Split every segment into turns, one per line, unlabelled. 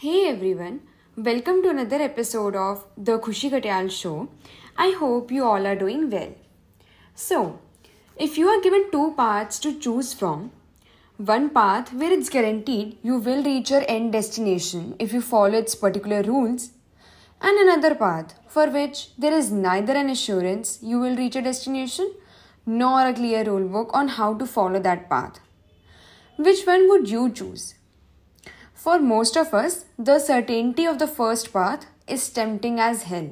Hey everyone, welcome to another episode of the Khushi Katyal show. I hope you all are doing well. So, if you are given two paths to choose from, one path where it's guaranteed you will reach your end destination if you follow its particular rules, and another path for which there is neither an assurance you will reach a destination nor a clear rulebook on how to follow that path. Which one would you choose? For most of us, the certainty of the first path is tempting as hell.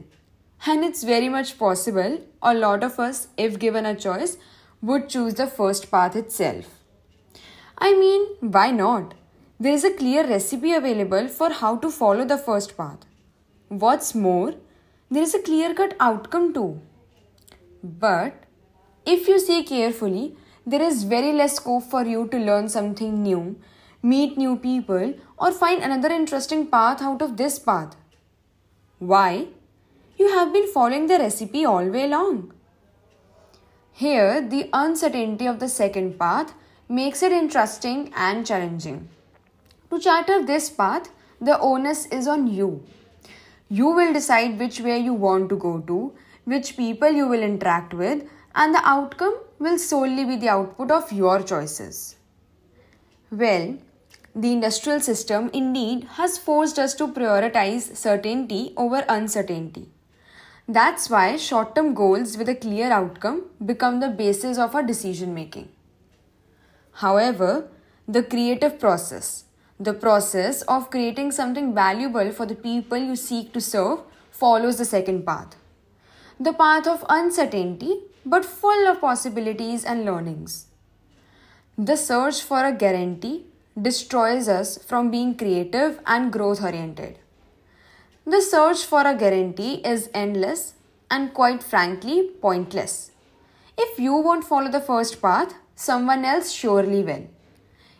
And it's very much possible a lot of us, if given a choice, would choose the first path itself. I mean, why not? There is a clear recipe available for how to follow the first path. What's more, there is a clear cut outcome too. But if you see carefully, there is very less scope for you to learn something new meet new people, or find another interesting path out of this path. Why? You have been following the recipe all way long. Here, the uncertainty of the second path makes it interesting and challenging. To charter this path, the onus is on you. You will decide which way you want to go to, which people you will interact with, and the outcome will solely be the output of your choices. Well, the industrial system indeed has forced us to prioritize certainty over uncertainty. That's why short term goals with a clear outcome become the basis of our decision making. However, the creative process, the process of creating something valuable for the people you seek to serve, follows the second path. The path of uncertainty, but full of possibilities and learnings. The search for a guarantee destroys us from being creative and growth oriented. The search for a guarantee is endless and quite frankly pointless. If you won't follow the first path, someone else surely will.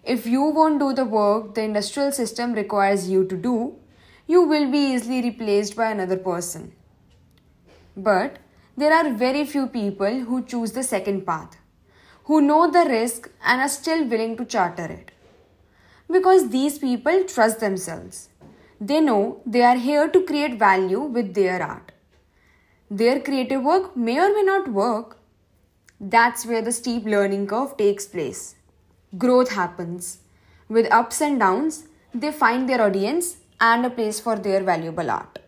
If you won't do the work the industrial system requires you to do, you will be easily replaced by another person. But there are very few people who choose the second path, who know the risk and are still willing to charter it because these people trust themselves. They know they are here to create value with their art. Their creative work may or may not work. That's where the steep learning curve takes place. Growth happens. With ups and downs, they find their audience and a place for their valuable art.